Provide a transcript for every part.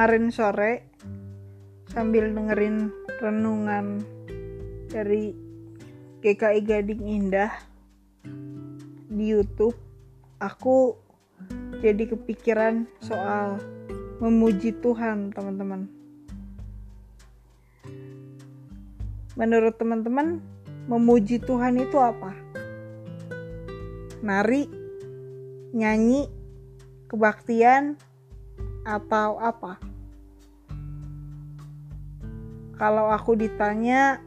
kemarin sore sambil dengerin renungan dari GKI Gading Indah di YouTube, aku jadi kepikiran soal memuji Tuhan, teman-teman. Menurut teman-teman, memuji Tuhan itu apa? Nari, nyanyi, kebaktian, atau apa? Kalau aku ditanya,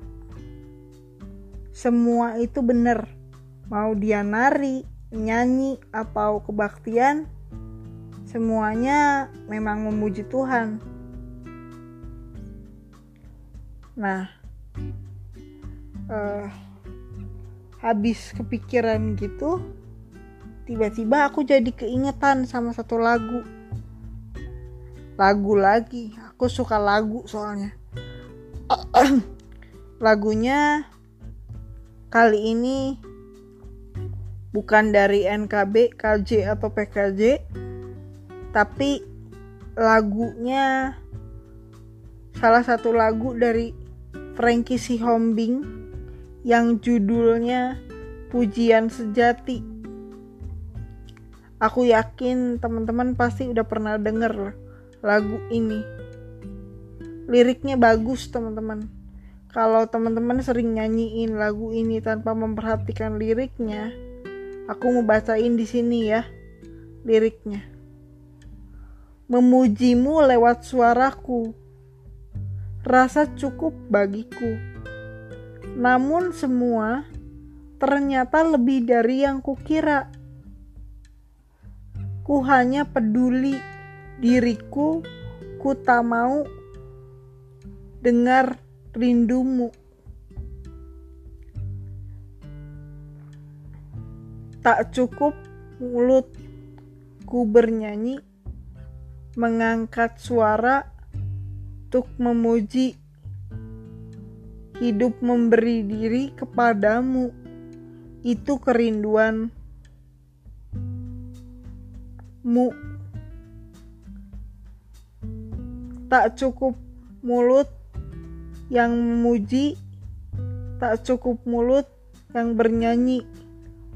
semua itu benar. Mau dia nari, nyanyi, atau kebaktian, semuanya memang memuji Tuhan. Nah, uh, habis kepikiran gitu, tiba-tiba aku jadi keingetan sama satu lagu lagu lagi aku suka lagu soalnya lagunya kali ini bukan dari NKB, KJ atau PKJ tapi lagunya salah satu lagu dari Frankie Sihombing yang judulnya Pujian Sejati aku yakin teman-teman pasti udah pernah denger lagu ini. Liriknya bagus, teman-teman. Kalau teman-teman sering nyanyiin lagu ini tanpa memperhatikan liriknya, aku mau bacain di sini ya liriknya. Memujimu lewat suaraku, rasa cukup bagiku. Namun semua ternyata lebih dari yang kukira. Ku hanya peduli diriku ku tak mau dengar rindumu. Tak cukup mulut ku bernyanyi mengangkat suara untuk memuji. Hidup memberi diri kepadamu itu kerinduan. Mu. Tak cukup mulut yang memuji, tak cukup mulut yang bernyanyi,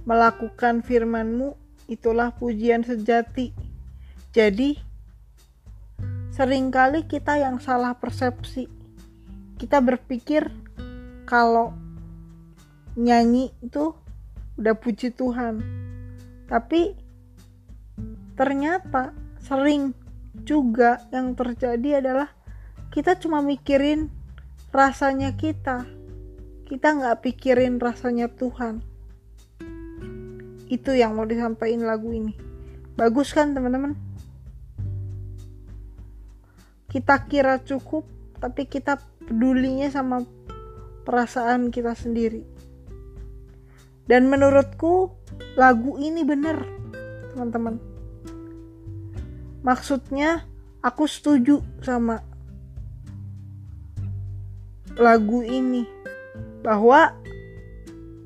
melakukan firmanmu, itulah pujian sejati. Jadi, sering kali kita yang salah persepsi. Kita berpikir kalau nyanyi itu udah puji Tuhan. Tapi ternyata sering juga yang terjadi adalah kita cuma mikirin rasanya kita. Kita nggak pikirin rasanya Tuhan. Itu yang mau disampaikan lagu ini. Bagus kan teman-teman? Kita kira cukup tapi kita pedulinya sama perasaan kita sendiri. Dan menurutku lagu ini bener teman-teman. Maksudnya aku setuju sama lagu ini bahwa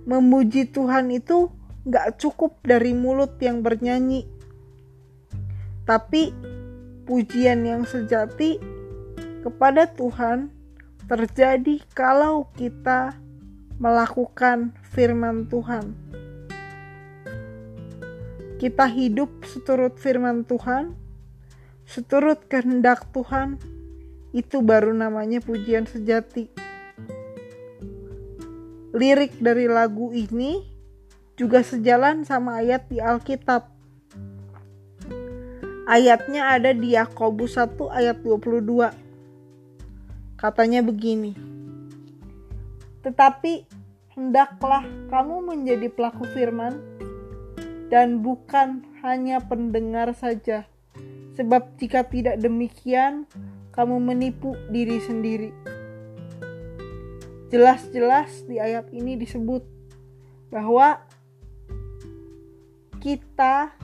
memuji Tuhan itu gak cukup dari mulut yang bernyanyi tapi pujian yang sejati kepada Tuhan terjadi kalau kita melakukan firman Tuhan. Kita hidup seturut firman Tuhan, seturut kehendak Tuhan, itu baru namanya pujian sejati. Lirik dari lagu ini juga sejalan sama ayat di Alkitab. Ayatnya ada di Yakobus 1 ayat 22. Katanya begini. Tetapi hendaklah kamu menjadi pelaku firman dan bukan hanya pendengar saja Sebab jika tidak demikian, kamu menipu diri sendiri. Jelas-jelas di ayat ini disebut bahwa kita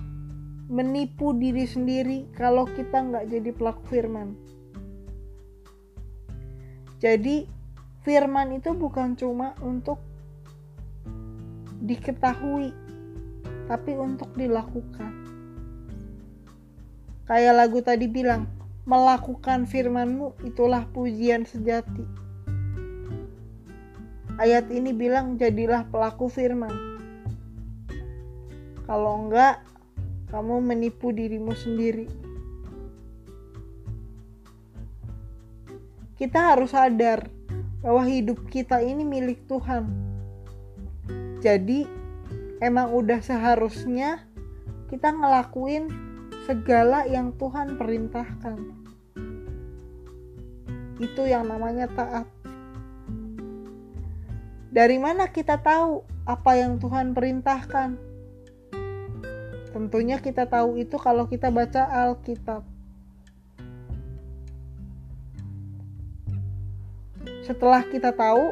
menipu diri sendiri kalau kita nggak jadi pelaku firman. Jadi firman itu bukan cuma untuk diketahui, tapi untuk dilakukan kayak lagu tadi bilang melakukan firman-Mu itulah pujian sejati. Ayat ini bilang jadilah pelaku firman. Kalau enggak, kamu menipu dirimu sendiri. Kita harus sadar bahwa hidup kita ini milik Tuhan. Jadi, emang udah seharusnya kita ngelakuin segala yang Tuhan perintahkan itu yang namanya taat. Dari mana kita tahu apa yang Tuhan perintahkan? Tentunya kita tahu itu kalau kita baca Alkitab. Setelah kita tahu,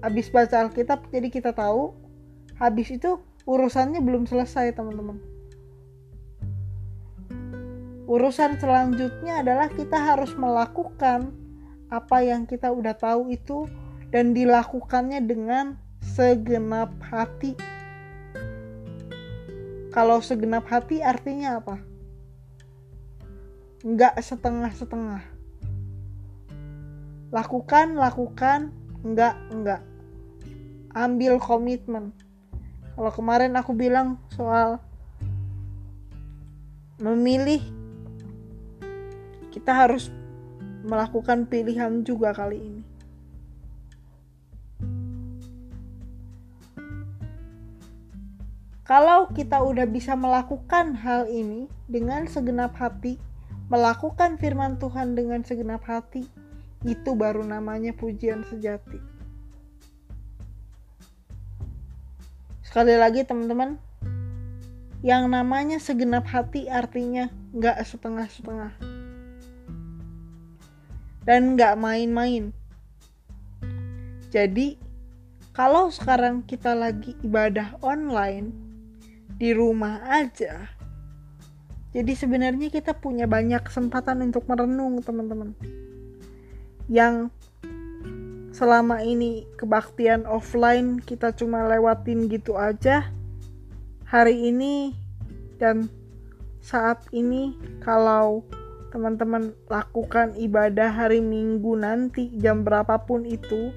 habis baca Alkitab, jadi kita tahu, habis itu urusannya belum selesai, teman-teman urusan selanjutnya adalah kita harus melakukan apa yang kita udah tahu itu dan dilakukannya dengan segenap hati. Kalau segenap hati artinya apa? Enggak setengah-setengah. Lakukan, lakukan, enggak, enggak. Ambil komitmen. Kalau kemarin aku bilang soal memilih kita harus melakukan pilihan juga kali ini. Kalau kita udah bisa melakukan hal ini dengan segenap hati, melakukan firman Tuhan dengan segenap hati, itu baru namanya pujian sejati. Sekali lagi teman-teman, yang namanya segenap hati artinya nggak setengah-setengah dan nggak main-main. Jadi, kalau sekarang kita lagi ibadah online di rumah aja, jadi sebenarnya kita punya banyak kesempatan untuk merenung, teman-teman. Yang selama ini kebaktian offline kita cuma lewatin gitu aja. Hari ini dan saat ini kalau teman-teman lakukan ibadah hari Minggu nanti jam berapapun itu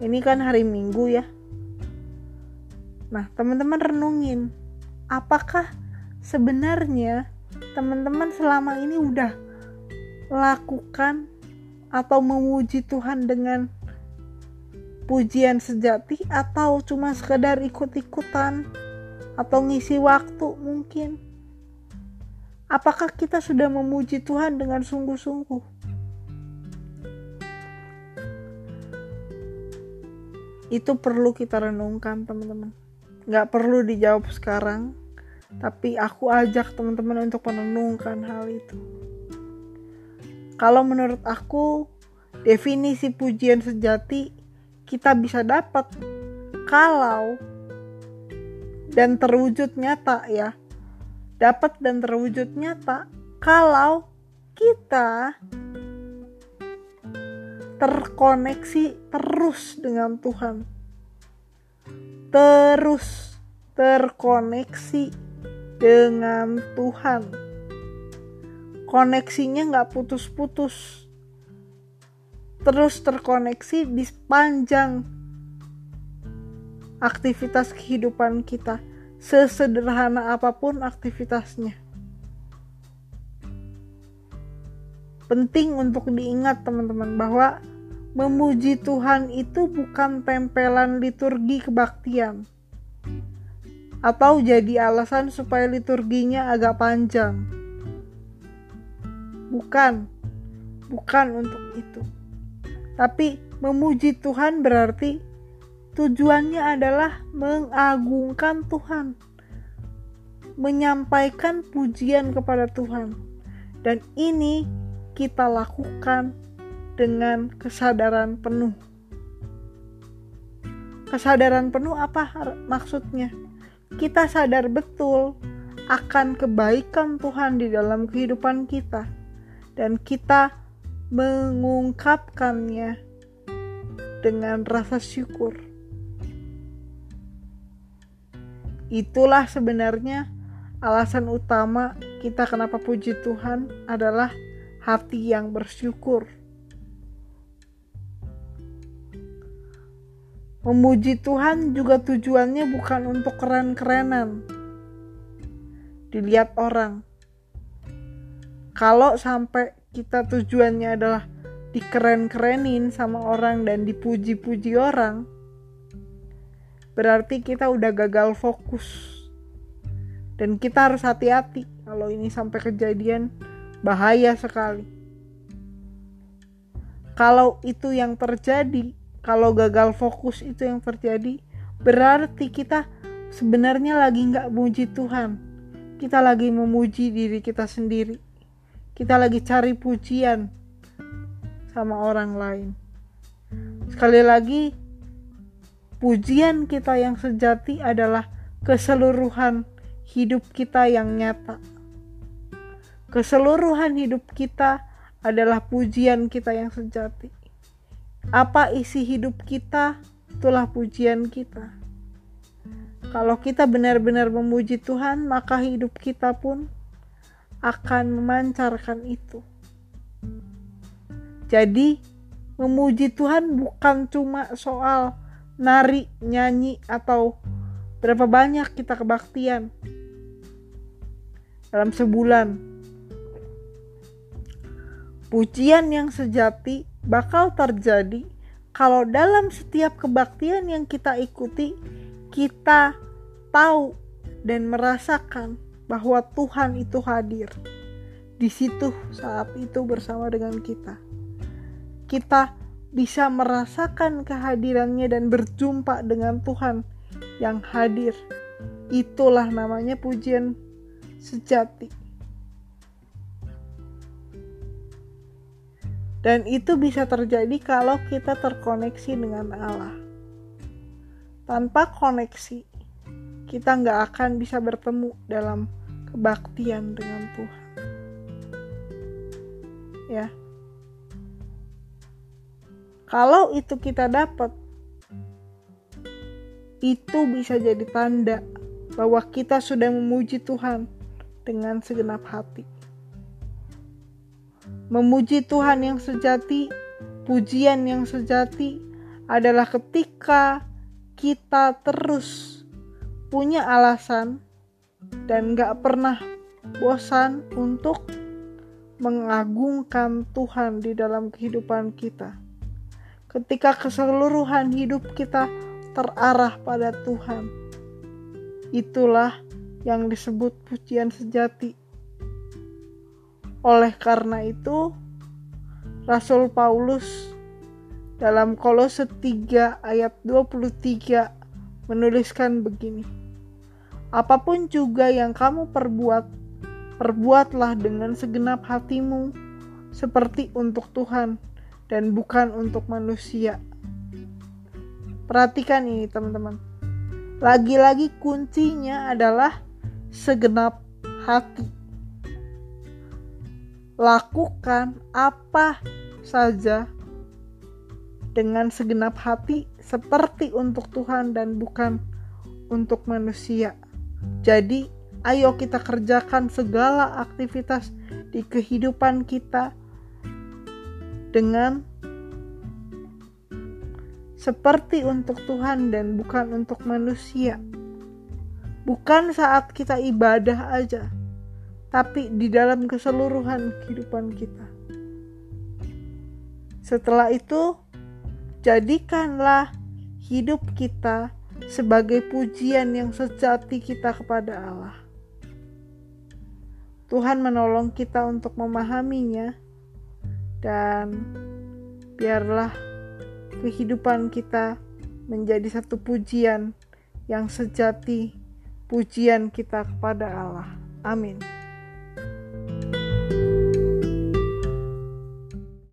ini kan hari Minggu ya nah teman-teman renungin apakah sebenarnya teman-teman selama ini udah lakukan atau memuji Tuhan dengan pujian sejati atau cuma sekedar ikut-ikutan atau ngisi waktu mungkin Apakah kita sudah memuji Tuhan dengan sungguh-sungguh? Itu perlu kita renungkan, teman-teman. Gak perlu dijawab sekarang, tapi aku ajak teman-teman untuk merenungkan hal itu. Kalau menurut aku, definisi pujian sejati kita bisa dapat kalau dan terwujud nyata ya dapat dan terwujud nyata kalau kita terkoneksi terus dengan Tuhan. Terus terkoneksi dengan Tuhan. Koneksinya nggak putus-putus. Terus terkoneksi di sepanjang aktivitas kehidupan kita sesederhana apa pun aktivitasnya. Penting untuk diingat teman-teman bahwa memuji Tuhan itu bukan tempelan liturgi kebaktian atau jadi alasan supaya liturginya agak panjang. Bukan, bukan untuk itu. Tapi memuji Tuhan berarti Tujuannya adalah mengagungkan Tuhan, menyampaikan pujian kepada Tuhan, dan ini kita lakukan dengan kesadaran penuh. Kesadaran penuh apa maksudnya? Kita sadar betul akan kebaikan Tuhan di dalam kehidupan kita, dan kita mengungkapkannya dengan rasa syukur. Itulah sebenarnya alasan utama kita kenapa puji Tuhan adalah hati yang bersyukur. Memuji Tuhan juga tujuannya bukan untuk keren-kerenan. Dilihat orang. Kalau sampai kita tujuannya adalah dikeren-kerenin sama orang dan dipuji-puji orang, berarti kita udah gagal fokus. Dan kita harus hati-hati kalau ini sampai kejadian bahaya sekali. Kalau itu yang terjadi, kalau gagal fokus itu yang terjadi berarti kita sebenarnya lagi nggak muji Tuhan. Kita lagi memuji diri kita sendiri. Kita lagi cari pujian sama orang lain. Sekali lagi pujian kita yang sejati adalah keseluruhan hidup kita yang nyata. Keseluruhan hidup kita adalah pujian kita yang sejati apa isi hidup kita, itulah pujian kita. Kalau kita benar-benar memuji Tuhan, maka hidup kita pun akan memancarkan itu. Jadi, memuji Tuhan bukan cuma soal nari, nyanyi, atau berapa banyak kita kebaktian dalam sebulan. Pujian yang sejati bakal terjadi kalau dalam setiap kebaktian yang kita ikuti, kita tahu dan merasakan bahwa Tuhan itu hadir di situ saat itu bersama dengan kita. Kita bisa merasakan kehadirannya dan berjumpa dengan Tuhan yang hadir. Itulah namanya pujian sejati. Dan itu bisa terjadi kalau kita terkoneksi dengan Allah. Tanpa koneksi, kita nggak akan bisa bertemu dalam kebaktian dengan Tuhan. Ya. Kalau itu kita dapat, itu bisa jadi tanda bahwa kita sudah memuji Tuhan dengan segenap hati. Memuji Tuhan yang sejati, pujian yang sejati adalah ketika kita terus punya alasan dan gak pernah bosan untuk mengagungkan Tuhan di dalam kehidupan kita. Ketika keseluruhan hidup kita terarah pada Tuhan, itulah yang disebut pujian sejati. Oleh karena itu, Rasul Paulus dalam Kolose 3 ayat 23 menuliskan begini. Apa pun juga yang kamu perbuat, perbuatlah dengan segenap hatimu seperti untuk Tuhan dan bukan untuk manusia. Perhatikan ini teman-teman. Lagi-lagi kuncinya adalah segenap hati lakukan apa saja dengan segenap hati seperti untuk Tuhan dan bukan untuk manusia. Jadi, ayo kita kerjakan segala aktivitas di kehidupan kita dengan seperti untuk Tuhan dan bukan untuk manusia. Bukan saat kita ibadah aja, tapi di dalam keseluruhan kehidupan kita. Setelah itu, jadikanlah hidup kita sebagai pujian yang sejati kita kepada Allah. Tuhan menolong kita untuk memahaminya, dan biarlah kehidupan kita menjadi satu pujian yang sejati, pujian kita kepada Allah. Amin.